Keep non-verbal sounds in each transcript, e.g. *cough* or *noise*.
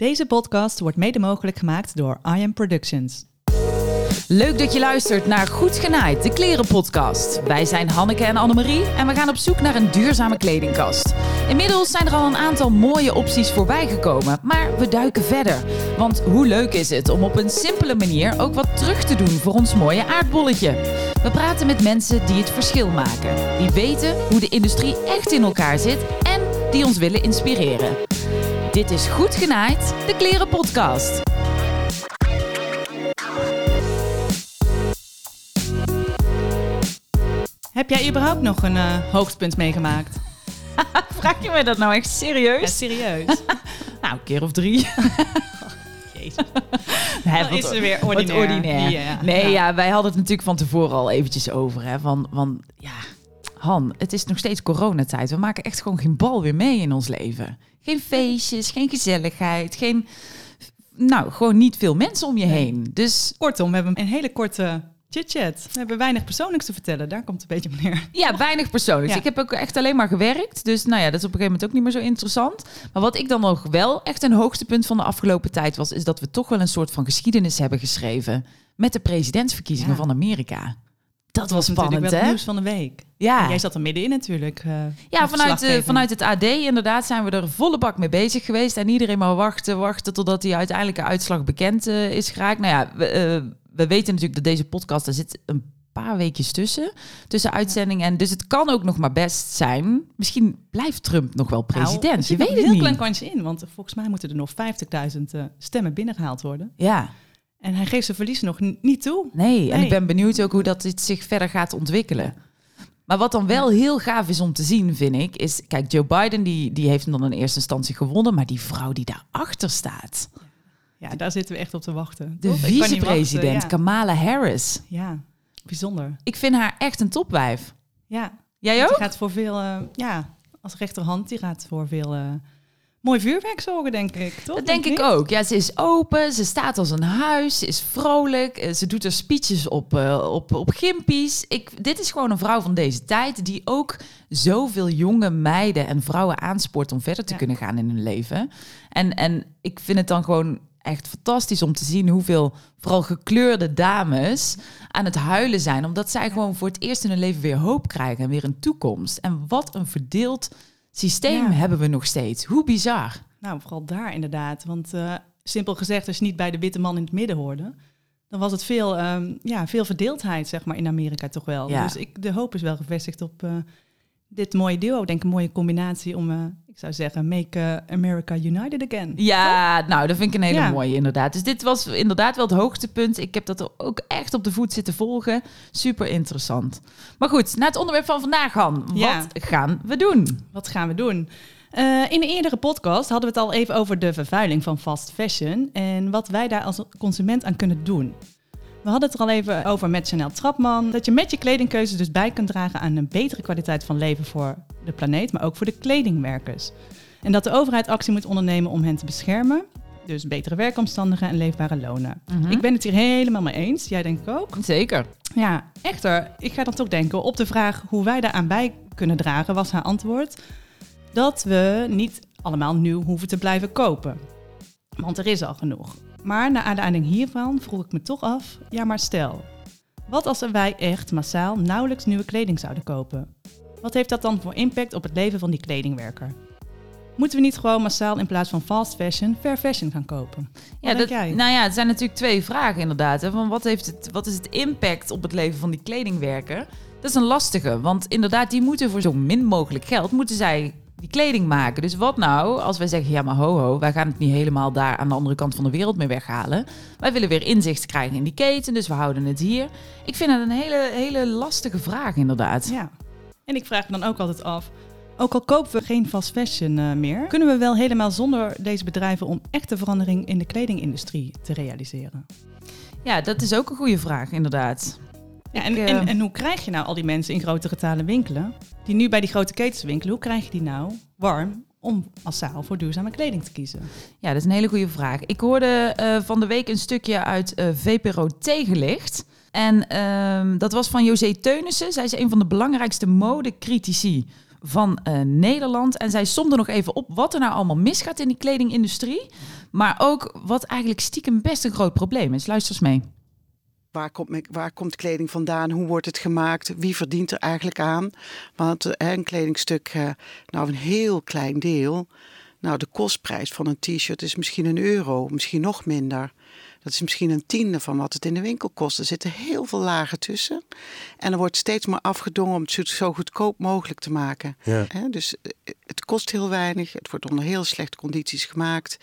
Deze podcast wordt mede mogelijk gemaakt door I Am Productions. Leuk dat je luistert naar Goed Genaaid, de klerenpodcast. Wij zijn Hanneke en Annemarie en we gaan op zoek naar een duurzame kledingkast. Inmiddels zijn er al een aantal mooie opties voorbij gekomen, maar we duiken verder. Want hoe leuk is het om op een simpele manier ook wat terug te doen voor ons mooie aardbolletje? We praten met mensen die het verschil maken, die weten hoe de industrie echt in elkaar zit en die ons willen inspireren. Dit is Goed Genaaid, de klerenpodcast. Heb jij überhaupt nog een uh, hoogtepunt meegemaakt? *laughs* Vraag je mij dat nou echt serieus? Ja, serieus. *laughs* nou, een keer of drie. *laughs* Jezus. Hè, Dan wat- is er weer ordinair. ordinair. Ja. Nee, Ja. ja. wij hadden het natuurlijk van tevoren al eventjes over. Hè, van, van, ja, Han, het is nog steeds coronatijd. We maken echt gewoon geen bal weer mee in ons leven. Geen feestjes, geen gezelligheid, geen... Nou, gewoon niet veel mensen om je heen. Dus Kortom, we hebben een hele korte chit-chat. We hebben weinig persoonlijks te vertellen. Daar komt het een beetje op neer. Ja, weinig persoonlijks. Ja. Ik heb ook echt alleen maar gewerkt. Dus nou ja, dat is op een gegeven moment ook niet meer zo interessant. Maar wat ik dan nog wel echt een hoogtepunt van de afgelopen tijd was... is dat we toch wel een soort van geschiedenis hebben geschreven... met de presidentsverkiezingen Ja. van Amerika. Dat, was spannend, wel het hè? nieuws van de week. Ja, Jij zat er middenin natuurlijk. eh, ja vanuit, vanuit het AD inderdaad zijn we er volle bak mee bezig geweest. En iedereen maar wachten, wachten totdat die uiteindelijke uitslag bekend eh, is geraakt. Nou ja, we, eh, we weten natuurlijk dat deze podcast, er zit een paar weekjes tussen. Tussen uitzendingen. En dus het kan ook nog maar best zijn. Misschien blijft Trump nog wel Nou, president. je weet het een heel niet. klein kansje in. Want volgens mij moeten er nog 50.000 eh, stemmen binnengehaald worden. Ja, En hij geeft zijn verlies nog niet toe. nee. En Nee. ik ben benieuwd ook hoe dat dit zich verder gaat ontwikkelen. Maar wat dan wel heel gaaf is om te zien, vind ik, is... Kijk, Joe Biden die, die heeft hem dan in eerste instantie gewonnen. Maar die vrouw die daarachter staat... Ja, daar zitten we echt op te wachten. De vicepresident Kamala Harris. Ja. bijzonder. Ik vind haar echt een topwijf. Ja, Jij die ook? gaat voor veel, eh, ja, als rechterhand, die gaat voor veel eh, mooi vuurwerk zorgen, denk ik. Toch? Dat denk ik niet? ook. Ja, ze is open, ze staat als een huis, ze is vrolijk, eh, ze doet haar speeches op, eh, op, op gimpies. Ik, dit is gewoon een vrouw van deze tijd die ook zoveel jonge meiden en vrouwen aanspoort om verder te Ja. kunnen gaan in hun leven. En, en ik vind het dan gewoon echt fantastisch om te zien hoeveel vooral gekleurde dames aan het huilen zijn. Omdat zij gewoon voor het eerst in hun leven weer hoop krijgen en weer een toekomst. En wat een verdeeld systeem Ja. hebben we nog steeds. Hoe bizar. Nou, vooral daar inderdaad. Want eh, simpel gezegd, als je niet bij de witte man in het midden hoorde, dan was het veel, ehm, ja, veel verdeeldheid, zeg maar, in Amerika toch wel. Ja. Dus ik, de hoop is wel gevestigd op eh, dit mooie duo. Ik denk een mooie combinatie om, eh, ik zou zeggen, make eh, America united again. Ja, nou, dat vind ik een hele Ja. mooie inderdaad. Dus dit was inderdaad wel het hoogtepunt. Ik heb dat ook echt op de voet zitten volgen. Super interessant. Maar goed, naar het onderwerp van vandaag, Han. Ja. Wat gaan we doen? Wat gaan we doen? Eh, in de eerdere podcast hadden we het al even over de vervuiling van fast fashion en wat wij daar als consument aan kunnen doen. We hadden het er al even over met Chanel Trapman, dat je met je kledingkeuze dus bij kunt dragen aan een betere kwaliteit van leven voor de planeet, maar ook voor de kledingwerkers. En dat de overheid actie moet ondernemen om hen te beschermen, dus betere werkomstandigheden en leefbare lonen. Mhm. Ik ben het hier helemaal mee eens, jij denk ik ook. Zeker. Ja, echter, ik ga dan toch denken op de vraag hoe wij daaraan bij kunnen dragen, was haar antwoord dat we niet allemaal nieuw hoeven te blijven kopen. Want er is al genoeg. Maar naar aanleiding hiervan vroeg ik me toch af, ja maar stel, wat als wij echt massaal nauwelijks nieuwe kleding zouden kopen? Wat heeft dat dan voor impact op het leven van die kledingwerker? Moeten we niet gewoon massaal in plaats van fast fashion, fair fashion gaan kopen? Wat Ja, denk dat, jij? nou ja, het zijn natuurlijk twee vragen inderdaad. Hè, van wat, heeft het, wat is het impact op het leven van die kledingwerker? Dat is een lastige, want inderdaad, die moeten voor zo min mogelijk geld, moeten zij die kleding maken. Dus wat nou als wij zeggen, ja maar ho ho, wij gaan het niet helemaal daar aan de andere kant van de wereld mee weghalen. Wij willen weer inzicht krijgen in die keten, dus we houden het hier. Ik vind het een hele, hele lastige vraag inderdaad. Ja. En ik vraag me dan ook altijd af, ook al kopen we geen fast fashion eh, meer, kunnen we wel helemaal zonder deze bedrijven om echte verandering in de kledingindustrie te realiseren? Ja, dat is ook een goede vraag inderdaad. Ja, en, eh, en, en hoe krijg je nou al die mensen in grote getalen winkelen, die nu bij die grote ketens winkelen, hoe krijg je die nou warm om massaal voor duurzame kleding te kiezen? Ja, dat is een hele goede vraag. Ik hoorde eh, van de week een stukje uit eh, VPRO Tegenlicht. En ehm, dat was van José Teunissen. Zij is een van de belangrijkste modecritici van uh, Nederland. En zij somde nog even op wat er nou allemaal misgaat in die kledingindustrie. Maar ook wat eigenlijk stiekem best een groot probleem is. Luister eens mee. Waar komt, waar komt kleding vandaan? Hoe wordt het gemaakt? Wie verdient er eigenlijk aan? Want uh, een kledingstuk, uh, nou een heel klein deel. Nou, de kostprijs van een t-shirt is misschien een euro, misschien nog minder. Dat is misschien een tiende van wat het in de winkel kost. Er zitten heel veel lagen tussen. En er wordt steeds maar afgedongen om het zo goedkoop mogelijk te maken. Ja. Dus eh, het kost heel weinig. Het wordt onder heel slechte condities gemaakt.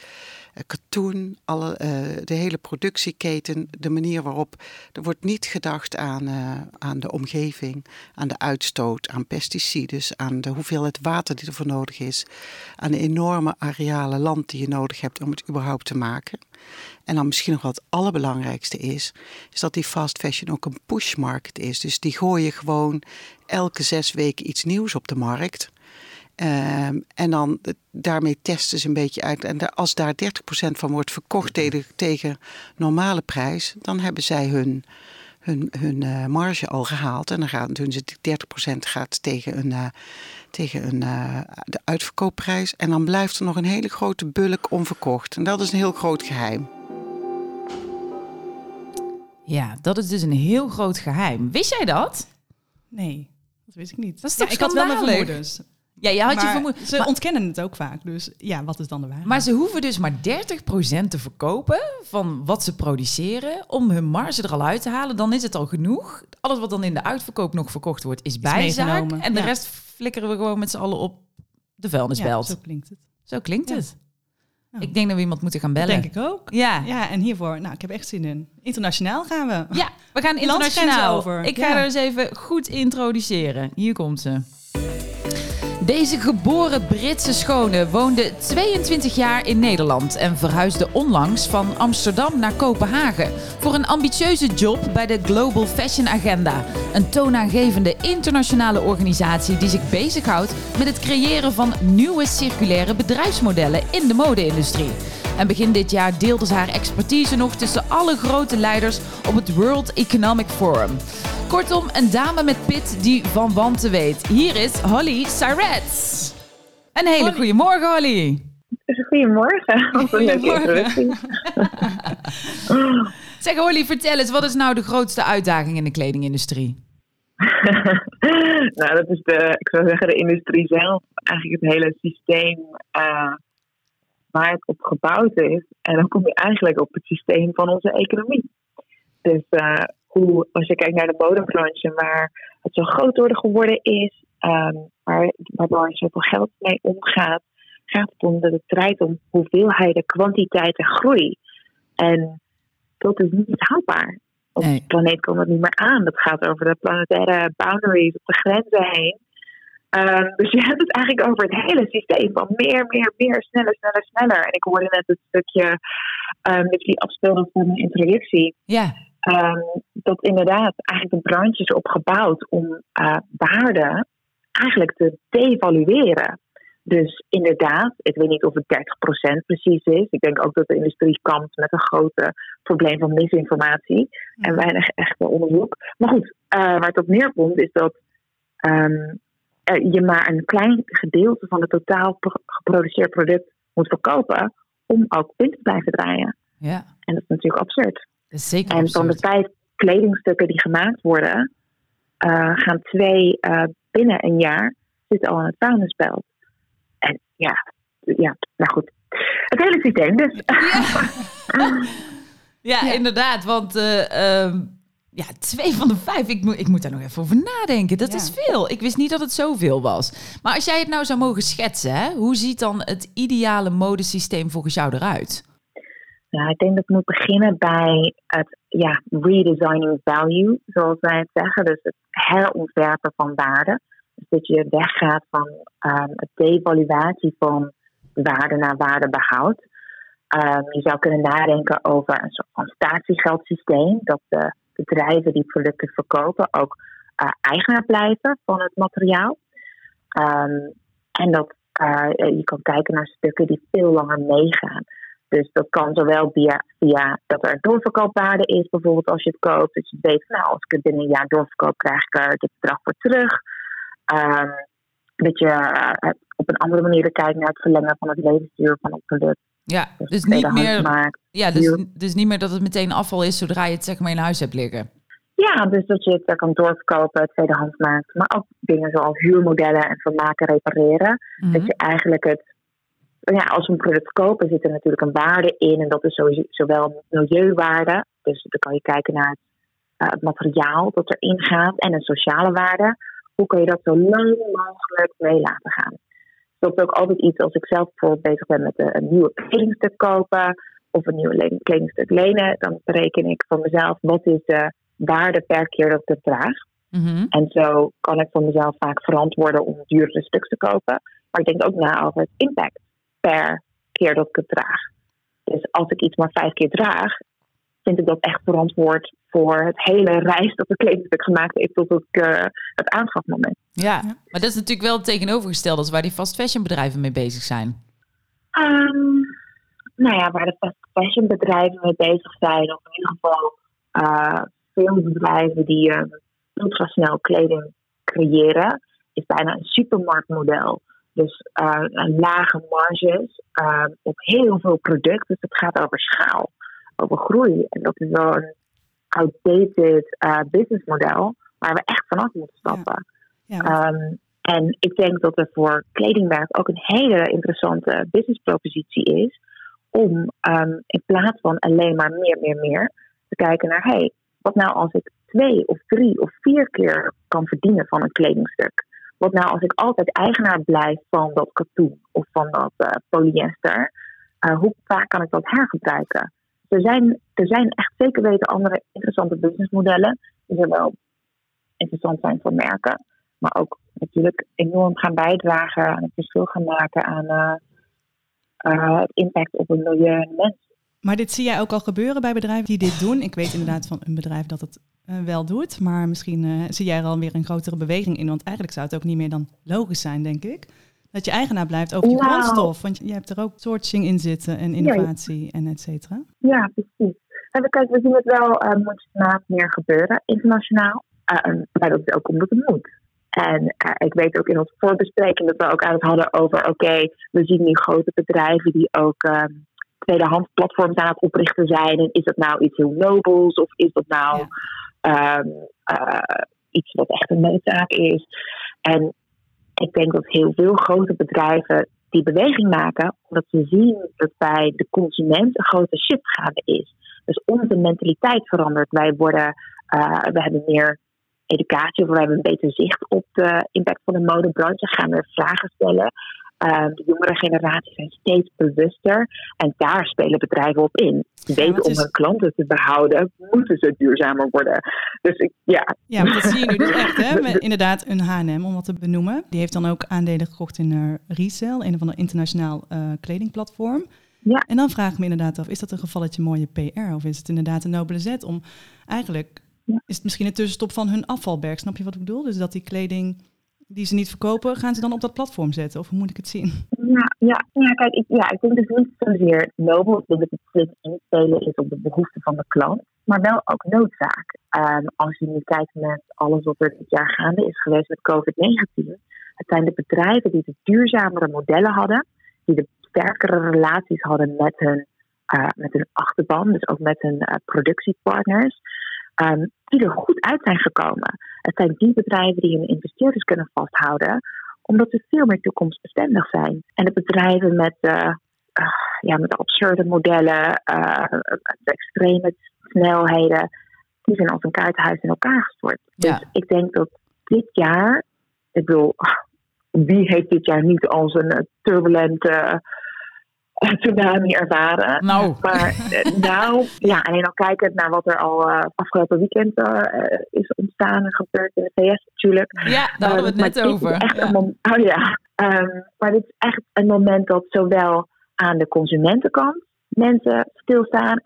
Eh, katoen, alle, eh, de hele productieketen, de manier waarop. Er wordt niet gedacht aan, aan de omgeving, aan de uitstoot, aan pesticiden, aan de hoeveelheid water die ervoor nodig is. Aan de enorme arealen land die je nodig hebt om het überhaupt te maken. En dan misschien nog wat het allerbelangrijkste is, is dat die fast fashion ook een push market is. Dus die gooien gewoon elke zes weken iets nieuws op de markt. Um, en dan daarmee testen ze een beetje uit. En als daar 30% van wordt verkocht tegen, tegen normale prijs, dan hebben zij hun, hun, hun uh, marge al gehaald. En dan gaan doen ze 30% gaat tegen, een, uh, tegen een, uh, de uitverkoopprijs. En dan blijft er nog een hele grote bulk onverkocht. En dat is een heel groot geheim. Ja, dat is dus een heel groot geheim. Wist jij dat? Nee, dat wist ik niet. Dat is toch ja, ik had wel mijn vermoedens. Ja, je had je. Ze ontkennen het ook vaak. Dus ja, wat is dan de waarheid? Maar ze hoeven dus maar 30% te verkopen van wat ze produceren om hun marge er al uit te halen. Dan is het al genoeg. Alles wat dan in de uitverkoop nog verkocht wordt, is, is bijzaak. En de rest flikkeren we gewoon met z'n allen op de vuilnisbelt. Ja, zo klinkt het. Zo klinkt het. Ik denk dat we iemand moeten gaan bellen. denk ik ook. Ja. ja, en hiervoor, nou, ik heb echt zin in. Internationaal gaan we. Ja, we gaan internationaal. over. Ik ga er eens even goed introduceren. Hier komt ze. Deze geboren Britse schone woonde 22 jaar in Nederland en verhuisde onlangs van Amsterdam naar Kopenhagen voor een ambitieuze job bij de Global Fashion Agenda, een toonaangevende internationale organisatie die zich bezighoudt met het creëren van nieuwe circulaire bedrijfsmodellen in de mode-industrie. En begin dit jaar deelde ze haar expertise nog tussen alle grote leiders op het World Economic Forum. Kortom, een dame met pit die van wanten weet. Hier is Holly Sirets. Een hele goede morgen, Holly. Goedemorgen. Goedemorgen. *laughs* zeg Holly, vertel eens, wat is nou de grootste uitdaging in de kledingindustrie? *laughs* nou, dat is de, ik zou zeggen, de industrie zelf. Eigenlijk het hele systeem uh, waar het op gebouwd is. En dan kom je eigenlijk op het systeem van onze economie. Dus uh, hoe, als je kijkt naar de modebranche, waar het zo groot worden geworden is, um, waar, waardoor er zoveel geld mee omgaat, gaat het om de strijd om hoeveelheid, de kwantiteit en groei. En dat is niet haalbaar. Op de planeet komt het niet meer aan. Dat gaat over de planetaire boundaries, op de grenzen heen. Um, dus je hebt het eigenlijk over het hele systeem van meer, meer, meer, sneller, sneller, sneller. En ik hoorde net het stukje um, dat die afspeelde van mijn introductie. Ja. Um, dat inderdaad eigenlijk de branche is opgebouwd om uh, waarde eigenlijk te devalueren. Dus inderdaad, ik weet niet of het 30% precies is. Ik denk ook dat de industrie kampt met een groot probleem van misinformatie en weinig echte onderzoek. Maar goed, uh, waar het op neerkomt is dat um, je maar een klein gedeelte van het totaal geproduceerd product moet verkopen om ook winst te blijven draaien. Ja. En dat is natuurlijk absurd. Zeker en van de vijf kledingstukken die gemaakt worden, uh, gaan twee uh, binnen een jaar zitten al in het vuilnisbelt. En ja, ja, nou goed. Het hele systeem dus. Ja, *laughs* inderdaad. Want uh, um, ja, twee van de vijf. Ik moet, ik moet daar nog even over nadenken. Dat ja. is veel. Ik wist niet dat het zoveel was. Maar als jij het nou zou mogen schetsen, hè, hoe ziet dan het ideale modesysteem volgens jou eruit? Ja, ik denk dat het moet beginnen bij het ja, redesigning value, zoals wij het zeggen. Dus het herontwerpen van waarde. Dus dat je weggaat van um, het devaluatie van waarde naar waardebehoud. Um, je zou kunnen nadenken over een soort van statiegeldsysteem. Dat de bedrijven die producten verkopen ook uh, eigenaar blijven van het materiaal. Um, en dat uh, je kan kijken naar stukken die veel langer meegaan. Dus dat kan zowel via, via dat er doorverkoopwaarde is, bijvoorbeeld als je het koopt. Dus je weet, nou, als ik het binnen een jaar doorverkoop, krijg ik er dit bedrag voor terug. Um, dat je uh, op een andere manier kijkt naar het verlengen van het levensduur van het product. Ja, dus niet meer, ja dus, dus niet meer dat het meteen afval is zodra je het zeg maar in huis hebt liggen. Ja, dus dat je het kan doorverkopen, tweedehands maakt. Maar ook dingen zoals huurmodellen en vermaken repareren. Mhm. Dat je eigenlijk het... Ja, als we een product kopen zit er natuurlijk een waarde in. En dat is sowieso, zowel milieuwaarde. Dus dan kan je kijken naar het, uh, het materiaal dat erin gaat. En een sociale waarde. Hoe kun je dat zo lang mogelijk mee laten gaan? dat is ook altijd iets als ik zelf bijvoorbeeld bezig ben met een, nieuwe kledingstuk kopen of een nieuwe kledingstuk lenen, dan bereken ik voor mezelf wat is de waarde per keer dat ik het draag. Mm En zo kan ik voor mezelf vaak verantwoorden om duurdere stuks te kopen. Maar ik denk ook na over het impact per keer dat ik het draag. Dus als ik iets maar vijf keer draag, vind ik dat echt verantwoord voor het hele reis dat de kledingstuk gemaakt heeft tot het, uh, het aanschafmoment. Ja, maar dat is natuurlijk wel het tegenovergestelde als waar die fast fashion bedrijven mee bezig zijn. Um, nou ja, waar de fast fashion bedrijven mee bezig zijn, of in ieder geval uh, veel bedrijven die uh, ultrasnel kleding creëren, is bijna een supermarktmodel. Dus uh, lage marges op heel veel producten. Dus het gaat over schaal, over groei. En dat is wel een outdated uh, businessmodel waar we echt vanaf moeten stappen. Ja. Ehm, en ik denk dat er voor kledingmerk ook een hele interessante businesspropositie is om um, in plaats van alleen maar meer, meer, meer te kijken naar hey, wat nou als ik twee of drie of vier keer kan verdienen van een kledingstuk? Wat nou als ik altijd eigenaar blijf van dat katoen of van dat uh, polyester? Uh, hoe vaak kan ik dat hergebruiken? er zijn, er zijn echt zeker weten andere interessante businessmodellen. Die zowel interessant zijn voor merken, maar ook natuurlijk enorm gaan bijdragen aan het verschil gaan maken aan uh, het impact op het milieu en mens. Maar dit zie jij ook al gebeuren bij bedrijven die dit doen. Ik weet inderdaad van een bedrijf dat het uh, wel doet, maar misschien zie jij er alweer een grotere beweging in. Want eigenlijk zou het ook niet meer dan logisch zijn, denk ik dat je eigenaar blijft over je nou. grondstof. Want je hebt er ook sourcing in zitten en innovatie en et cetera. Ja, precies. En kijk, we zien het wel uh, mondjesmaat meer gebeuren internationaal. Maar dat is ook omdat het moet. En uh, ik weet ook in onze voorbespreking dat we ook aan het hadden over... oké, we zien nu grote bedrijven die ook uh, tweedehands platforms aan het oprichten zijn. En is dat nou iets heel nobels of is dat nou ja. Um, iets wat echt een noodzaak is? En ik denk dat heel veel grote bedrijven die beweging maken, omdat ze zien dat bij de consument een grote shift gaande is. Dus onze mentaliteit verandert. Wij worden, uh, we hebben meer educatie, we hebben een beter zicht op de impact van de modebranche, gaan we vragen stellen. Ehm, de jongere generaties zijn steeds bewuster en daar spelen bedrijven op in. Ze weten om hun klanten te behouden, moeten ze duurzamer worden. Dus ik, ja. Ja, maar dat zie je nu dus echt, hè? *laughs* inderdaad, een H&M, om wat te benoemen. Die heeft dan ook aandelen gekocht in uh, Resell, een van de internationaal uh, kledingplatform. Ja. En dan vraag ik me inderdaad af, is dat een gevalletje mooie PR? Of is het inderdaad een nobele zet om eigenlijk... Is het misschien een tussenstop van hun afvalberg, snap je wat ik bedoel? Dus dat die kleding die ze niet verkopen, gaan ze dan op dat platform zetten? Of hoe moet ik het zien? Ja, ja, ja kijk, ik, ja, ik denk dus niet zozeer nobel. Ik dat het slim inspelen is op de behoeften van de klant. Maar wel ook noodzaak. Um, als je nu kijkt met alles wat er dit jaar gaande is geweest met COVID-19. Het zijn de bedrijven die de duurzamere modellen hadden. Die de sterkere relaties hadden met hun, uh, met hun achterban. Dus ook met hun uh, productiepartners um, die er goed uit zijn gekomen. Het zijn die bedrijven die hun investeerders kunnen vasthouden, omdat ze veel meer toekomstbestendig zijn. En de bedrijven met, uh, uh, ja, met absurde modellen, uh, extreme snelheden, die zijn als een kaartenhuis in elkaar gestort. Dus ik denk dat dit jaar, ik bedoel, wie heeft dit jaar niet als een turbulente tsunami ervaren. Nou. Maar eh, nou, ja, alleen al kijkend naar wat er al uh, afgelopen weekend uh, is ontstaan en gebeurd in de VS natuurlijk. Ja, daar hadden we het net over. Echt ja. Een moment, oh ja. Um, maar dit is echt een moment dat zowel aan de consumentenkant mensen stilstaan,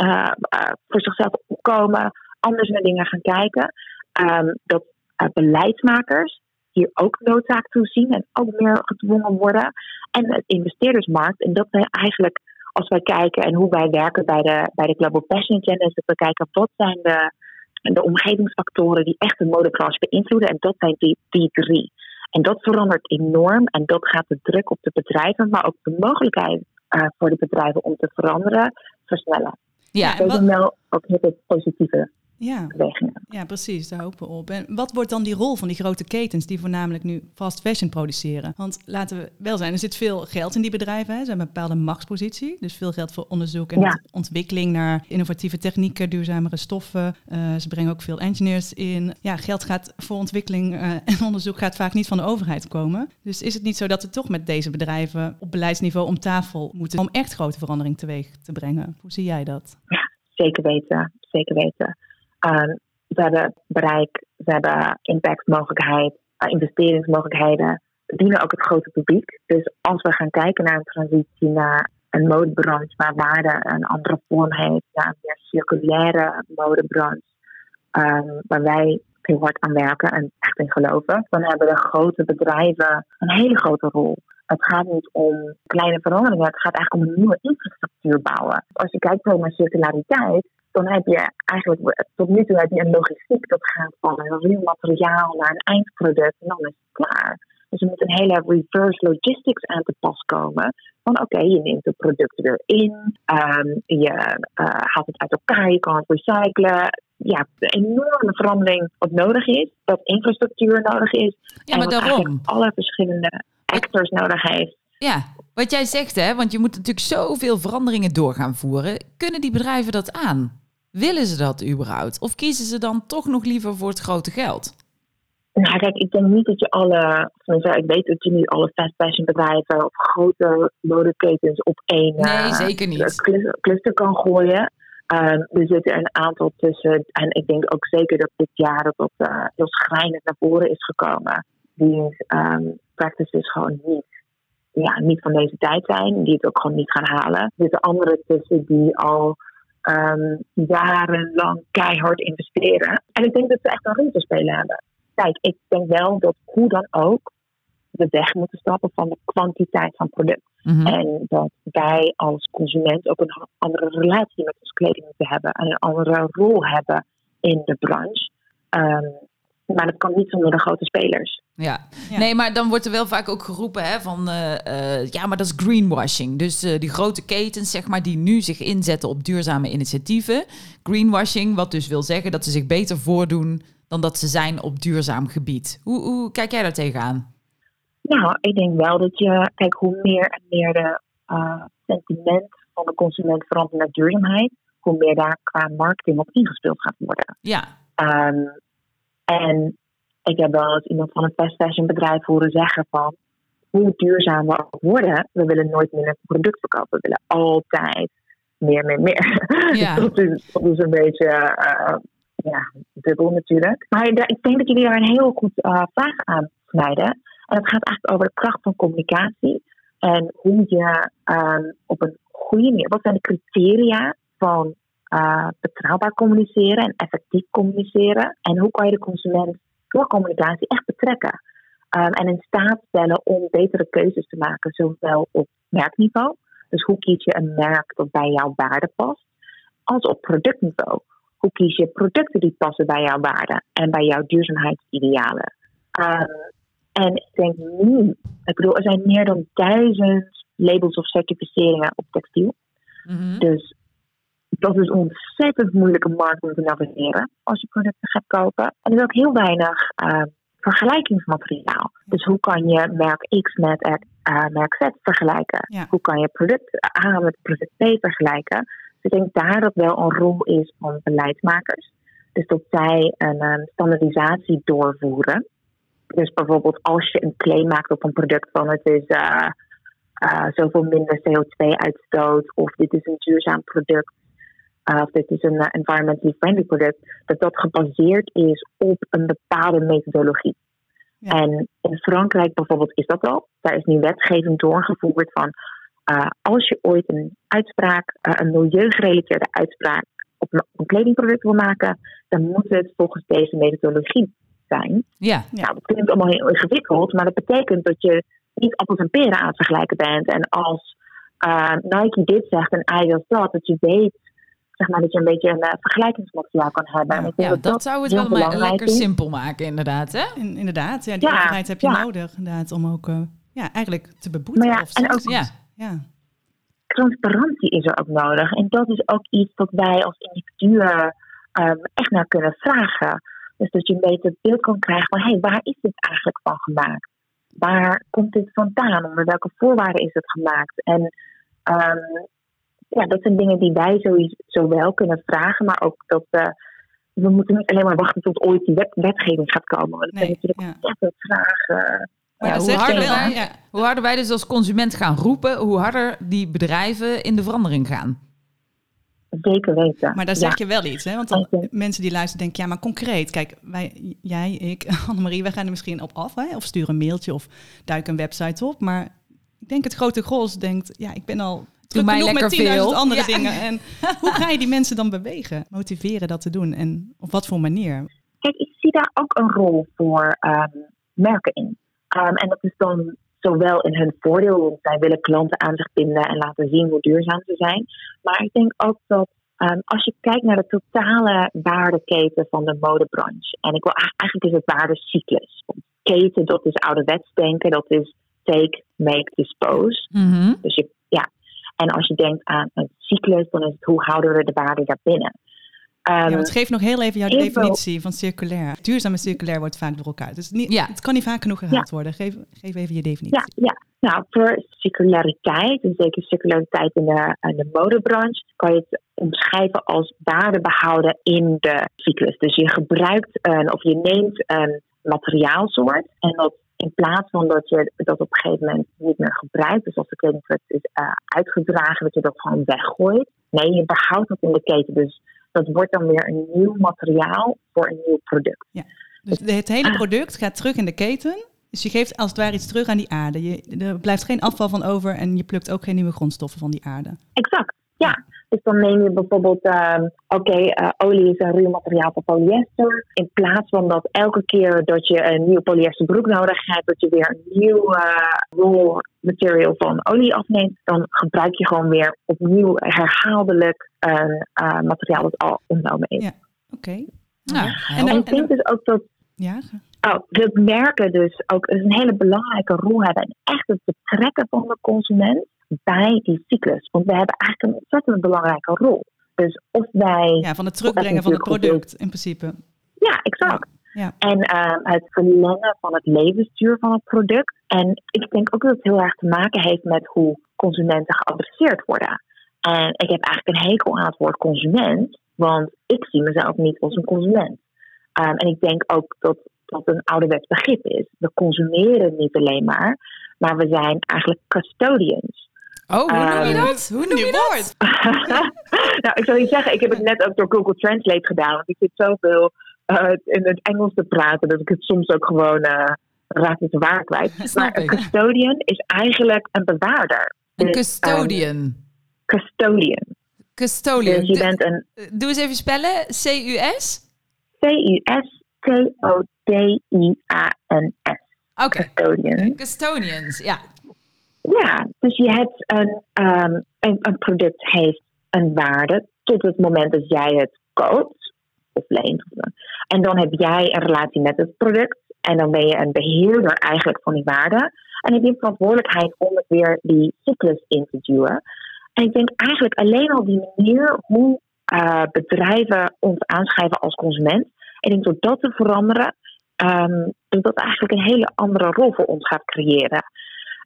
voor zichzelf opkomen, anders naar dingen gaan kijken. Um, dat beleidsmakers hier ook noodzaak toe zien en ook meer gedwongen worden. En het investeerdersmarkt. En dat wij eigenlijk, als wij kijken en hoe wij werken bij de, bij de Global Passion Agenda, is dat we kijken wat zijn de, de omgevingsfactoren die echt de modebranche beïnvloeden. En dat zijn die, die drie. En dat verandert enorm en dat gaat de druk op de bedrijven, maar ook de mogelijkheid uh, voor de bedrijven om te veranderen, versnellen. Ja, dat zijn wel ook heel positieve ja. Ja, precies, daar hopen we op. En wat wordt dan die rol van die grote ketens die voornamelijk nu fast fashion produceren? Want laten we wel zijn, er zit veel geld in die bedrijven. Hè. Ze hebben een bepaalde machtspositie. Dus veel geld voor onderzoek en ontwikkeling naar innovatieve technieken, duurzamere stoffen. Uh, ze brengen ook veel engineers in. Ja, geld gaat voor ontwikkeling uh, en onderzoek gaat vaak niet van de overheid komen. Dus is het niet zo dat we toch met deze bedrijven op beleidsniveau om tafel moeten om echt grote verandering teweeg te brengen? Hoe zie jij dat? Ja, zeker weten. Zeker weten. We hebben bereik, we hebben impactmogelijkheid, uh, investeringsmogelijkheden. Dienen ook het grote publiek. Dus als we gaan kijken naar een transitie naar een modebranche waar waarde een andere vorm heeft, naar een meer circulaire modebranche, um, waar wij heel hard aan werken en echt in geloven, dan hebben de grote bedrijven een hele grote rol. Het gaat niet om kleine veranderingen, het gaat eigenlijk om een nieuwe infrastructuur bouwen. Als je kijkt naar circulariteit, dan heb je eigenlijk tot nu toe heb je een logistiek dat gaat van een ruw materiaal naar een eindproduct en dan is het klaar. Dus er moet een hele reverse logistics aan te pas komen. Van oké, je neemt het product weer in, um, je uh, haalt het uit elkaar, je kan het recyclen. Ja, de enorme verandering wat nodig is, dat infrastructuur nodig is. Ja, maar en daarom. alle verschillende actors nodig heeft. Ja, wat jij zegt hè, want je moet natuurlijk zoveel veranderingen door gaan voeren. Kunnen die bedrijven dat aan? Willen ze dat überhaupt? Of kiezen ze dan toch nog liever voor het grote geld? Nou, kijk, ik denk niet dat je alle, ik weet dat je niet alle fast fashion bedrijven of grote modeketens op één nee, uh, zeker niet. cluster kan gooien. Um, er zitten een aantal tussen. En ik denk ook zeker dat dit jaar dat dat uh, heel schrijnend naar voren is gekomen. Die um, practices gewoon niet, ja, niet van deze tijd zijn. Die het ook gewoon niet gaan halen. Er zitten andere tussen die al um, jarenlang keihard investeren. En ik denk dat ze echt een rol te spelen hebben. Kijk, ik denk wel dat hoe dan ook we weg moeten stappen van de kwantiteit van product. Mhm. En dat wij als consument ook een andere relatie met ons kleding moeten hebben en een andere rol hebben in de branche. Um, maar dat kan niet zonder de grote spelers. Ja. nee, maar dan wordt er wel vaak ook geroepen hè, van uh, uh, ja, maar dat is greenwashing. Dus uh, die grote ketens, zeg maar, die nu zich inzetten op duurzame initiatieven. Greenwashing, wat dus wil zeggen dat ze zich beter voordoen dan dat ze zijn op duurzaam gebied. Hoe, hoe kijk jij daar tegenaan? Nou, ik denk wel dat je, kijk, hoe meer en meer de sentiment van de consument verandert naar duurzaamheid, hoe meer daar qua marketing op ingespeeld gaat worden. Ja. Um, en ik heb wel eens iemand van een fast fashion bedrijf horen zeggen van hoe duurzaam we ook worden, we willen nooit meer een product verkopen. We willen altijd meer, meer, meer. *laughs* Ja. dat, is, dat is een beetje uh, ja, dubbel natuurlijk. Maar ik denk dat jullie daar een heel goed uh, vraag aan snijden. En het gaat eigenlijk over de kracht van communicatie. En hoe je um, op een goede manier, wat zijn de criteria van uh, betrouwbaar communiceren en effectief communiceren. En hoe kan je de consument door communicatie echt betrekken? Um, en in staat stellen om betere keuzes te maken, zowel op merkniveau. Dus hoe kies je een merk dat bij jouw waarde past, als op productniveau. Hoe kies je producten die passen bij jouw waarde en bij jouw duurzaamheidsidealen? Um, en ik denk nu, ik bedoel, er zijn meer dan duizend labels of certificeringen op textiel. Mm -hmm. Dus dat is een ontzettend moeilijke markt om te navigeren als je producten gaat kopen. En er is ook heel weinig uh, vergelijkingsmateriaal. Dus hoe kan je merk X met uh, merk Z vergelijken? Hoe kan je product A met product B vergelijken? Dus ik denk daar dat wel een rol is van beleidsmakers. Dus dat zij een um, standaardisatie doorvoeren. Dus bijvoorbeeld als je een claim maakt op een product van het is uh, uh, zoveel minder CO2-uitstoot of dit is een duurzaam product uh, of dit is een uh, environmentally friendly product, dat dat gebaseerd is op een bepaalde methodologie. Ja. En in Frankrijk bijvoorbeeld is dat al. Daar is nu wetgeving doorgevoerd van uh, als je ooit een uitspraak, een milieugerelateerde uitspraak op een, een, kledingproduct wil maken, dan moet het volgens deze methodologie zijn. Ja. Nou, dat klinkt allemaal heel ingewikkeld, maar dat betekent dat je niet appels en peren aan het vergelijken bent. En als Nike dit zegt en Adidas dat, dat je weet zeg maar, dat je een beetje een uh, vergelijkingsmateriaal kan hebben. En ik denk Ja, dat zou het wel maar lekker is. simpel maken, inderdaad. Hè? In- inderdaad, ja, die Ja, openheid heb je ja. nodig inderdaad, om ook eh, ja, eigenlijk te beboeten. Maar ja, of en ook- Ja. ja. transparantie is er ook nodig. En dat is ook iets wat wij als individuen ehm, echt naar kunnen vragen. Dus dat je een beetje het beeld kan krijgen van, hé, hey, waar is dit eigenlijk van gemaakt? Waar komt dit vandaan? Onder welke voorwaarden is het gemaakt? En ehm, ja, dat zijn dingen die wij sowieso wel kunnen vragen, maar ook dat we, we moeten niet alleen maar wachten tot ooit die wet, wetgeving gaat komen. Want dat Nee, zijn natuurlijk ja. echt een vragen. Maar Ja, hoe harder wel. wij- Ja. Hoe harder wij dus als consument gaan roepen, hoe harder die bedrijven in de verandering gaan. Zeker weten. Maar daar Ja. zeg je wel iets, hè? Want dan, mensen die luisteren denken, ja, maar concreet. Kijk, wij, jij, ik, *laughs* Annemarie, wij gaan er misschien op af. Hè? Of sturen een mailtje of duiken een website op. Maar ik denk het grote gros denkt, ja, ik ben al druk mij genoeg met lekker 10.000 veel. andere Ja. dingen. En *laughs* hoe ga je die mensen dan bewegen? Motiveren dat te doen en op wat voor manier? Kijk, ik zie daar ook een rol voor ehm, merken in. Ehm, en dat is dan zowel in hun voordeel, want zij willen klanten aan zich binden en laten zien hoe duurzaam ze zijn. Maar ik denk ook dat ehm, als je kijkt naar de totale waardeketen van de modebranche, en ik wil eigenlijk is het waardecyclus. Keten, dat is ouderwets denken, dat is take, make, dispose. Mhm. Dus je, ja. En als je denkt aan een cyclus, dan is het hoe houden we de waarde daarbinnen. Ehm, Ja, want geef nog heel even jouw definitie van circulair. Duurzaam en circulair wordt vaak door elkaar. Dus niet, Ja. het kan niet vaak genoeg herhaald worden. Geef, geef even je definitie. Ja, ja. Nou, voor circulariteit, en zeker circulariteit in de, in de modebranche, kan je het omschrijven als waarde behouden in de cyclus. Dus je gebruikt een, of je neemt een materiaalsoort en dat in plaats van dat je dat op een gegeven moment niet meer gebruikt, dus als de kledingproject is eh, uitgedragen, dat je dat gewoon weggooit. Nee, je behoudt dat in de keten. Dus dat wordt dan weer een nieuw materiaal voor een nieuw product. Dus de- het hele Ah. product gaat terug in de keten. Dus je geeft als het ware iets terug aan die aarde. Je, er blijft geen afval van over en je plukt ook geen nieuwe grondstoffen van die aarde. Exact, ja. Dus dan neem je bijvoorbeeld, ehm, oké, eh, olie is een ruw materiaal voor polyester. In plaats van dat elke keer dat je een nieuw polyesterbroek nodig hebt, dat je weer een nieuw eh, raw material van olie afneemt, dan gebruik je gewoon weer opnieuw herhaaldelijk een eh, materiaal dat al ontnomen is. Ja. Oké. Nou, En En dan- ik denk dus ook dat Ja, Oh, dat merken dus ook een hele belangrijke rol hebben. En echt het betrekken van de consument bij die cyclus. Want we hebben eigenlijk een ontzettend belangrijke rol. Dus of wij. ja, van het terugbrengen van het product in principe. Ja, exact. Ja. En ehm, het verlengen van het levensduur van het product. En ik denk ook dat het heel erg te maken heeft met hoe consumenten geadresseerd worden. En ik heb eigenlijk een hekel aan het woord consument, want ik zie mezelf niet als een consument. Ehm, en ik denk ook dat dat een ouderwets begrip is. We consumeren niet alleen maar, maar we zijn eigenlijk custodians. Oh, hoe noem je Ehm, dat? Hoe noem je dat? *laughs* nou, ik zou niet zeggen, ik heb het net ook door Google Translate gedaan. Want ik zit zoveel eh, in het Engels te praten dat ik het soms ook gewoon eh raak het waar kwijt. Maar een custodian is eigenlijk een bewaarder. Een Dus, custodian. ehm, custodian. Custodian. Dus je bent een Doe eens even spellen. C-U-S? C-U-S-T-O-D-I-A-N-S. Oké. Custodian. Custodians, ja. Ja, dus je hebt een, ehm, een, een product heeft een waarde tot het moment dat jij het koopt of leent. En dan heb jij een relatie met het product en dan ben je een beheerder eigenlijk van die waarde. En heb je verantwoordelijkheid om het weer die cyclus in te duwen. En ik denk eigenlijk alleen al die manier hoe eh, bedrijven ons aanschrijven als consument. Ik denk door dat te veranderen, ehm, dat dat eigenlijk een hele andere rol voor ons gaat creëren.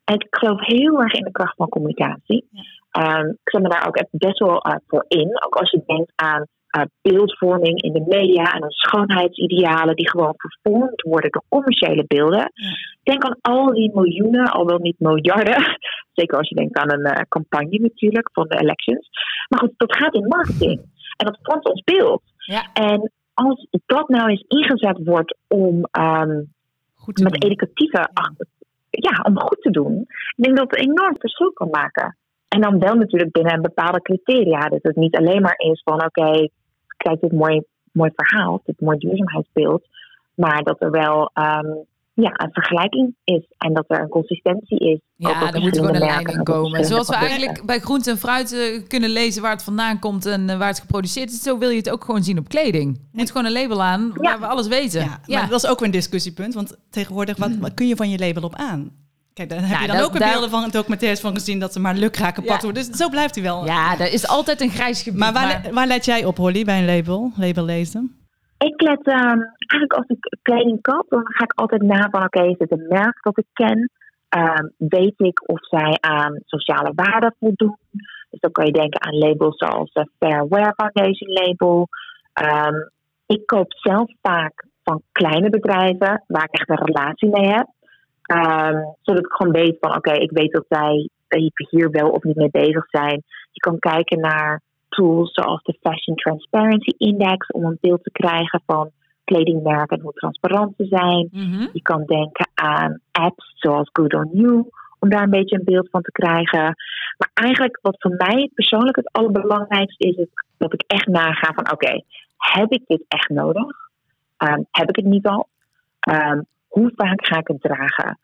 En ik geloof heel erg in de kracht van communicatie. Ehm, ik zet me daar ook echt best wel eh, voor in. Ook als je denkt aan eh, beeldvorming in de media en aan schoonheidsidealen die gewoon vervormd worden door commerciële beelden. Denk aan al die miljoenen, al wel niet miljarden. *laughs* Zeker als je denkt aan een eh, campagne natuurlijk van de elections. Maar goed, dat gaat in marketing. En dat vormt ons beeld. Ja. En als dat nou eens ingezet wordt om ehm, Goed met doen. educatieve ja, om goed te doen. Ik denk dat het enorm verschil kan maken. En dan wel natuurlijk binnen een bepaalde criteria. Dat het niet alleen maar is van oké, kijk dit mooi, mooi verhaal, dit mooi duurzaamheidsbeeld. Maar dat er wel ehm, ja, een vergelijking is en dat er een consistentie is. Ja, er moet gewoon een lijn in komen. Zoals we eigenlijk bij groente en fruit eh, kunnen lezen waar het vandaan komt en eh, waar het geproduceerd is. Zo wil je het ook gewoon zien op kleding. Je moet gewoon een label aan waar Ja. we alles weten. Ja, maar dat is ook weer een discussiepunt. Want tegenwoordig, wat, wat kun je van je label op aan? Kijk, daar heb Ja, je dan dat- ook weer daar- beelden van documentaires van gezien dat ze maar lukraak gepakt Ja. worden. Dus zo blijft hij wel. Ja, er is altijd een grijs gebied. Maar waar, le- waar let jij op, Holly, bij een label? Label lezen? Ik let ehm, eigenlijk als ik kleding koop, dan ga ik altijd na van oké, is het een merk dat ik ken? Ehm, weet ik of zij aan sociale waarden voldoen? Dus dan kan je denken aan labels zoals de Fair Wear Foundation label. Ehm, ik koop zelf vaak van kleine bedrijven waar ik echt een relatie mee heb. Zodat ik gewoon weet van oké, ik weet dat zij hier wel of niet mee bezig zijn. Je kan kijken naar tools zoals de Fashion Transparency Index om een beeld te krijgen van kledingmerken en hoe transparant ze zijn. Mhm. Je kan denken aan apps zoals Good on You om daar een beetje een beeld van te krijgen. Maar eigenlijk wat voor mij persoonlijk het allerbelangrijkste is, is dat ik echt naga van oké, heb ik dit echt nodig? Ehm, heb ik het niet al? Ehm, hoe vaak ga ik het dragen?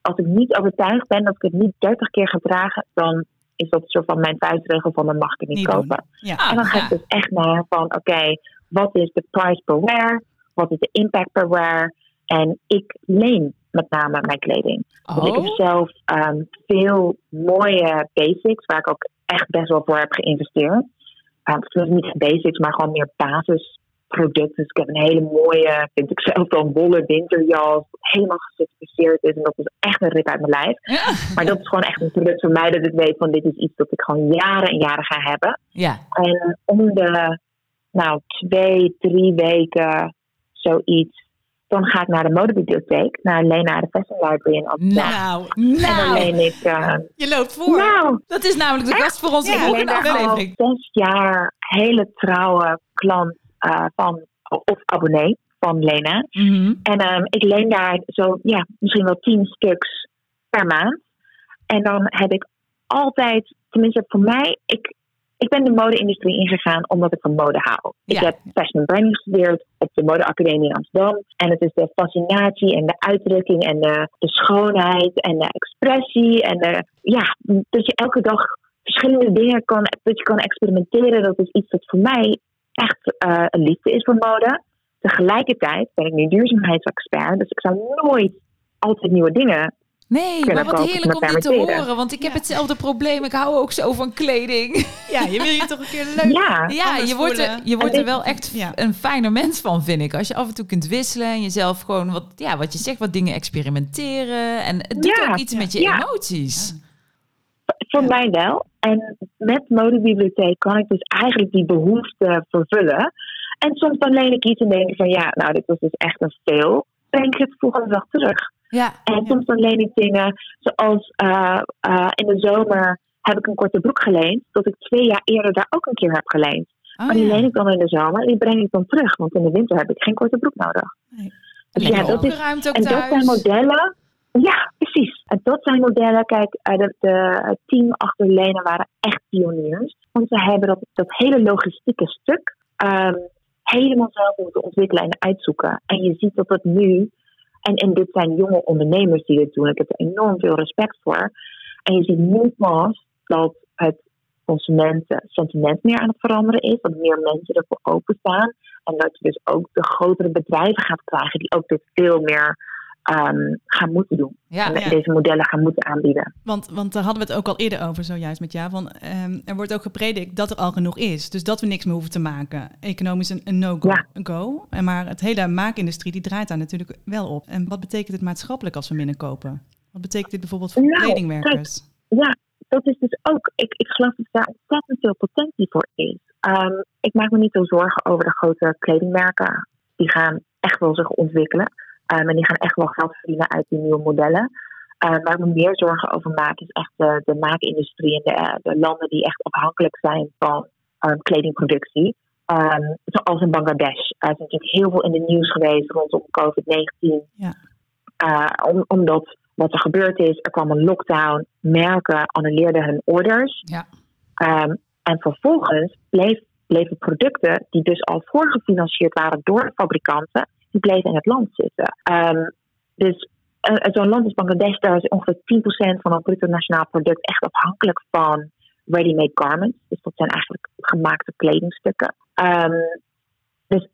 Als ik niet overtuigd ben dat ik het niet 30 keer ga dragen, dan is dat soort van mijn vuistregel van dan mag ik het niet, kopen. Ja. En dan ga ik dus echt naar van oké, wat is de price per wear? Wat is de impact per wear? En ik leen met name mijn kleding. Dus ik heb Oh, zelf ehm, veel mooie basics waar ik ook echt best wel voor heb geïnvesteerd. Um, dus niet basics, maar gewoon meer basisproducten. Dus ik heb een hele mooie, vind ik zelf dan, wollen winterjas. Helemaal gecertificeerd is. En dat is echt een rip uit mijn lijf. Ja. Maar dat is gewoon echt een product voor mij dat ik weet van dit is iets dat ik gewoon jaren en jaren ga hebben. ja. En om de nou, twee, drie weken zoiets, dan ga ik naar de modebibliotheek, naar Lena de Fashion Library in Amsterdam. Nou, En dan Nou, leen ik. eh, je loopt voor. nou, dat is namelijk de gast voor onze Ja, volgende aflevering. zes jaar hele trouwe klant eh, van, of abonnee van Lena. Mhm. En ehm, ik leen daar zo, ja, misschien wel tien stuks per maand. En dan heb ik altijd, tenminste voor mij, ik, ik ben de mode-industrie ingegaan omdat ik van mode hou. Ik heb fashion and branding gestudeerd op de modeacademie in Amsterdam. En het is de fascinatie en de uitdrukking en de, de schoonheid en de expressie. En de, ja, dat je elke dag verschillende dingen kan, dat je kan experimenteren. Dat is iets dat voor mij echt eh, een liefde is voor mode. Tegelijkertijd ben ik nu duurzaamheidsexpert. Dus ik zou nooit altijd nieuwe dingen Nee, maar wat heerlijk om dit te horen. Want ik heb Ja. hetzelfde probleem. Ik hou ook zo van kleding. Ja, je wil je toch een keer leuk. Ja, Ja, je wordt, er, je wordt er wel echt Ja. een fijner mens van, vind ik. Als je af en toe kunt wisselen en jezelf gewoon wat, ja, wat je zegt, wat dingen experimenteren. En het doet Ja, ook iets ja. met je Ja. emoties. Voor mij wel. En met modebibliotheek kan ik dus eigenlijk die behoefte vervullen. En soms dan leen ik iets en denk ik van ja, nou dit was dus echt een veel. Breng ik het volgende dag terug. Ja, En Ja. soms dan leen ik dingen zoals eh, eh, in de zomer heb ik een korte broek geleend. Dat ik twee jaar eerder daar ook een keer heb geleend. Oh, maar die ja. leen ik dan in de zomer en die breng ik dan terug. Want in de winter heb ik geen korte broek nodig. Nee. Dus ja, dat is En dat zijn modellen. Ja, precies. En dat zijn modellen. Kijk, eh, de, de, het team achter Lena waren echt pioniers. Want ze hebben dat, dat hele logistieke stuk ehm, helemaal zelf moeten ontwikkelen en uitzoeken. En je ziet dat het nu. En, en dit zijn jonge ondernemers die dit doen. Ik heb er enorm veel respect voor. En je ziet nu dat het consumentensentiment meer aan het veranderen is. Dat meer mensen ervoor openstaan. En dat je dus ook de grotere bedrijven gaat krijgen die ook dit veel meer ehm, gaan moeten doen. Ja, en ja. deze modellen gaan moeten aanbieden. Want, want daar hadden we het ook al eerder over, zojuist met jou. Van, ehm, er wordt ook gepredikt dat er al genoeg is. Dus dat we niks meer hoeven te maken. Economisch een, een no-go. Ja. go. En maar het hele maakindustrie die draait daar natuurlijk wel op. En wat betekent het maatschappelijk als we minder kopen? Wat betekent dit bijvoorbeeld voor Nou, kledingwerkers? Ja, dat is dus ook. Ik, ik geloof dat daar ontzettend veel potentie voor is. Ehm, ik maak me niet zo zorgen over de grote kledingmerken. Die gaan echt wel zich ontwikkelen. Ehm, en die gaan echt wel geld verdienen uit die nieuwe modellen. Ehm, waar me meer zorgen over maak, is echt de, de maakindustrie en de, eh, de landen die echt afhankelijk zijn van ehm, kledingproductie. Zoals in Bangladesh. Er is natuurlijk heel veel in het nieuws geweest rondom COVID-19. Ja. Om, omdat wat er gebeurd is, er kwam een lockdown, merken annuleerden hun orders. Ja. En vervolgens bleef, bleven producten die dus al voorgefinancierd waren door de fabrikanten, die bleven in het land zitten. Ehm, dus eh, zo'n land als Bangladesh, daar is ongeveer 10% van het bruto nationaal product echt afhankelijk van ready-made garments. Dus dat zijn eigenlijk gemaakte kledingstukken. Ehm, dus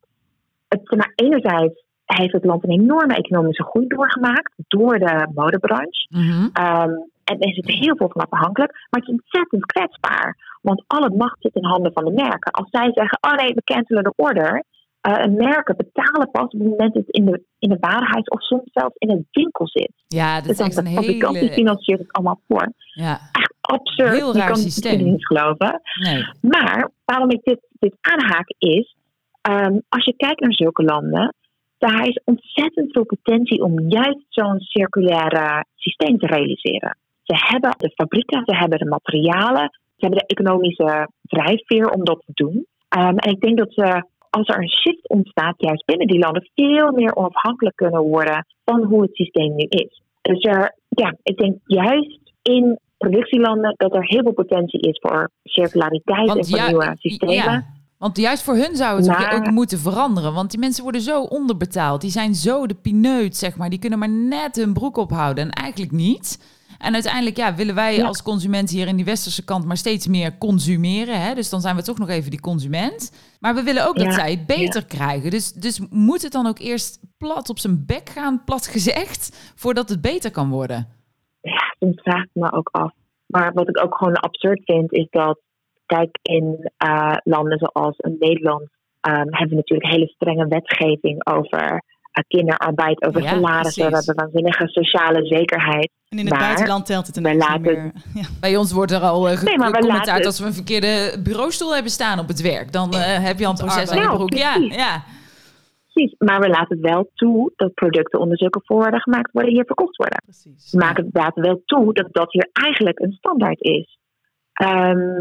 het, maar enerzijds heeft het land een enorme economische groei doorgemaakt door de modebranche. Mhm. Ehm, en er zit heel veel van afhankelijk. Maar het is ontzettend kwetsbaar. Want al het macht zit in handen van de merken. Als zij zeggen, oh nee, we cancelen de order. Uh, merken betalen pas op het moment dat het in de, in de warenhuis of soms zelfs in een winkel zit. Ja, dat Dus is echt de een fabrikant die hele... financiert het allemaal voor. Ja, Echt absurd. Heel Je raar kan systeem. niet geloven. nee. Maar waarom ik dit, dit aanhaak is, ehm, als je kijkt naar zulke landen, daar is ontzettend veel potentie om juist zo'n circulaire systeem te realiseren. Ze hebben de fabrieken, ze hebben de materialen, ze hebben de economische drijfveer om dat te doen. Ehm, en ik denk dat ze, als er een shift ontstaat, juist binnen die landen, veel meer onafhankelijk kunnen worden van hoe het systeem nu is. Dus er, ja, ik denk juist in productielanden dat er heel veel potentie is voor circulariteit en voor nieuwe systemen. ja, want juist voor hun zou het Maar- ook moeten veranderen. Want die mensen worden zo onderbetaald. Die zijn zo de pineut, zeg maar. Die kunnen maar net hun broek ophouden. En eigenlijk niet. En uiteindelijk ja, willen wij Ja. als consument hier in die westerse kant maar steeds meer consumeren. Hè? Dus dan zijn we toch nog even die consument. Maar we willen ook dat zij het beter krijgen. Dus, dus moet het dan ook eerst plat op zijn bek gaan, plat gezegd, voordat het beter kan worden? ja, soms vraag ik me ook af. Maar wat ik ook gewoon absurd vind, is dat, kijk, in eh, landen zoals Nederland ehm, hebben we natuurlijk hele strenge wetgeving over kinderarbeid, over Ja, salarissen. precies. We hebben waanzinnige sociale zekerheid. En in het Maar buitenland telt het niet laten- meer. Ja. Bij ons wordt er al uh, Nee, maar we laten- als we een verkeerde bureaustoel hebben staan op het werk. Dan eh, heb je al een proces aan je Nou, broek. Ja, precies. ja. Precies, maar we laten het wel toe dat producten onder zulke voorwaarden gemaakt worden, hier verkocht worden. Precies. We maken het laten wel toe dat dat hier eigenlijk een standaard is. Ehm,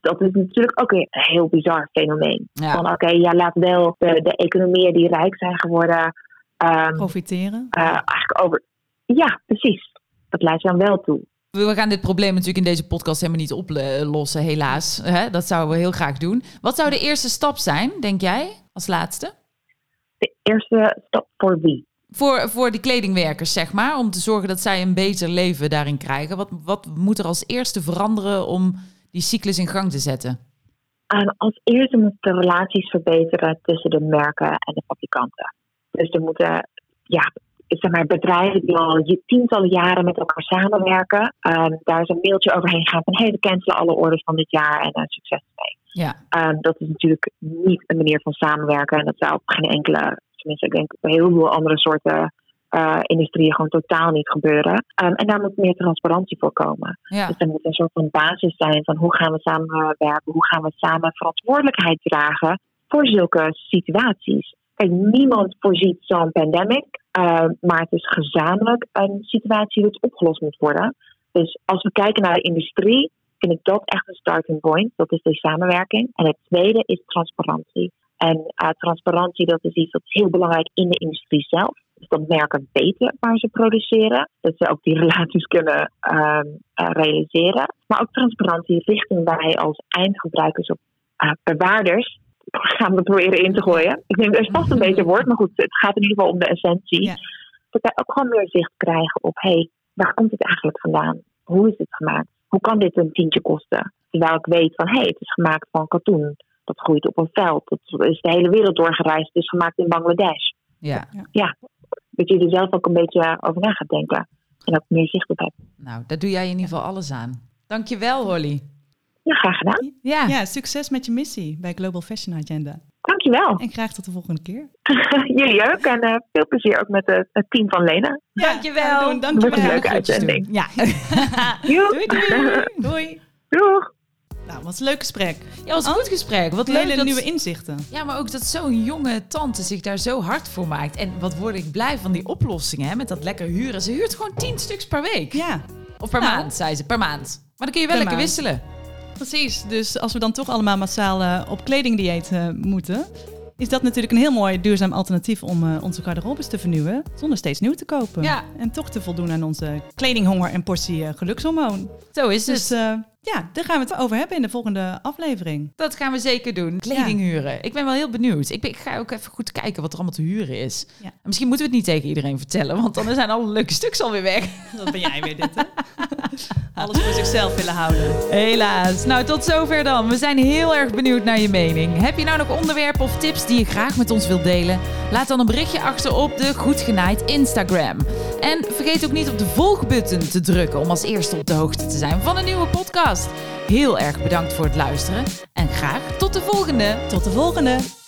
dat is natuurlijk ook een heel bizar fenomeen. Ja. Van oké, ja, laat wel de, de economieën die rijk zijn geworden, ehm, Profiteren. eh, eigenlijk over. Ja, precies. Dat je dan wel toe. We gaan dit probleem natuurlijk in deze podcast helemaal niet oplossen, helaas. Hè? Dat zouden we heel graag doen. Wat zou de eerste stap zijn, denk jij, als laatste? De eerste stap voor wie? Voor, voor die kledingwerkers, zeg maar, om te zorgen dat zij een beter leven daarin krijgen. Wat, wat moet er als eerste veranderen om die cyclus in gang te zetten? Ehm, als eerste moeten de relaties verbeteren tussen de merken en de fabrikanten. Dus er moeten ja, zeg maar, bedrijven die al je- tientallen jaren met elkaar samenwerken, ehm, daar is een mailtje overheen gaan van hey, we cancelen alle orders van dit jaar en eh, succes mee. Ja, Ehm, dat is natuurlijk niet een manier van samenwerken en dat zou op geen enkele, tenminste ik denk op heel veel andere soorten eh, industrieën gewoon totaal niet gebeuren. Ehm, en daar moet meer transparantie voor komen. ja, Dus er moet een soort van basis zijn van hoe gaan we samenwerken, hoe gaan we samen verantwoordelijkheid dragen voor zulke situaties. Niemand voorziet zo'n pandemic, eh, maar het is gezamenlijk een situatie die opgelost moet worden. Dus als we kijken naar de industrie, vind ik dat echt een starting point. Dat is de samenwerking. En het tweede is transparantie. En eh, transparantie, dat is iets dat heel belangrijk in de industrie zelf. Dus dat merken weten waar ze produceren. Dat ze ook die *laughs* relaties kunnen ehm, eh, realiseren. Maar ook transparantie richting wij als eindgebruikers of bewaarders. Gaan we proberen in te gooien. Ik denk, er is vast een beter woord, maar goed, het gaat in ieder geval om de essentie. Ja. Dat wij ook gewoon meer zicht krijgen op, hé, hey, waar komt dit eigenlijk vandaan? Hoe is het gemaakt? Hoe kan dit een tientje kosten? Terwijl ik weet van, hé, hey, het is gemaakt van katoen. Dat groeit op een veld. Dat is de hele wereld doorgereisd. Het is gemaakt in Bangladesh. ja. Dat je er zelf ook een beetje over na gaat denken. En ook meer zicht op hebt. Nou, daar doe jij in ieder geval alles aan. Dankjewel, Holly. Ja, graag gedaan. Ja, Ja, succes met je missie bij Global Fashion Agenda. Dankjewel. En graag tot de volgende keer. *laughs* Jullie ook. En eh, veel plezier ook met het, het team van Lena. Dankjewel. gaan we doen. Wordt een Dankjewel. leuke uitzending. Ja. *laughs* Doei, doei. *laughs* Doei. Doeg. Nou, wat een leuk gesprek. Ja, was een goed gesprek. Wat leuk Hele dat... nieuwe inzichten. Ja, maar ook dat zo'n jonge tante zich daar zo hard voor maakt. En wat word ik blij van die oplossingen, hè? Met dat lekker huren. Ze huurt gewoon tien stuks per week. Ja, Of per Nou. maand, zei ze. Per maand. Maar dan kun je wel Per lekker maand. wisselen. Precies. Dus als we dan toch allemaal massaal eh, op kledingdieet eh, moeten... is dat natuurlijk een heel mooi duurzaam alternatief... om eh, onze garderobes te vernieuwen zonder steeds nieuw te kopen. Ja. En toch te voldoen aan onze kledinghonger en portie gelukshormoon. Zo is het. Dus ja, daar gaan we het over hebben in de volgende aflevering. Dat gaan we zeker doen. Kleding huren. Ik ben wel heel benieuwd. Ik, ben, ik ga ook even goed kijken wat er allemaal te huren is. Ja. Misschien moeten we het niet tegen iedereen vertellen, want dan zijn alle leuke stuks alweer weg. *laughs* Dat ben jij weer dit, hè? Alles voor zichzelf willen houden. Helaas. Nou, tot zover dan. We zijn heel erg benieuwd naar je mening. Heb je nou nog onderwerpen of tips die je graag met ons wilt delen? Laat dan een berichtje achter op de Goed Genaaid Instagram. En vergeet ook niet op de volgbutton te drukken om als eerste op de hoogte te zijn van een nieuwe Heel erg bedankt voor het luisteren en graag tot de volgende. Tot de volgende!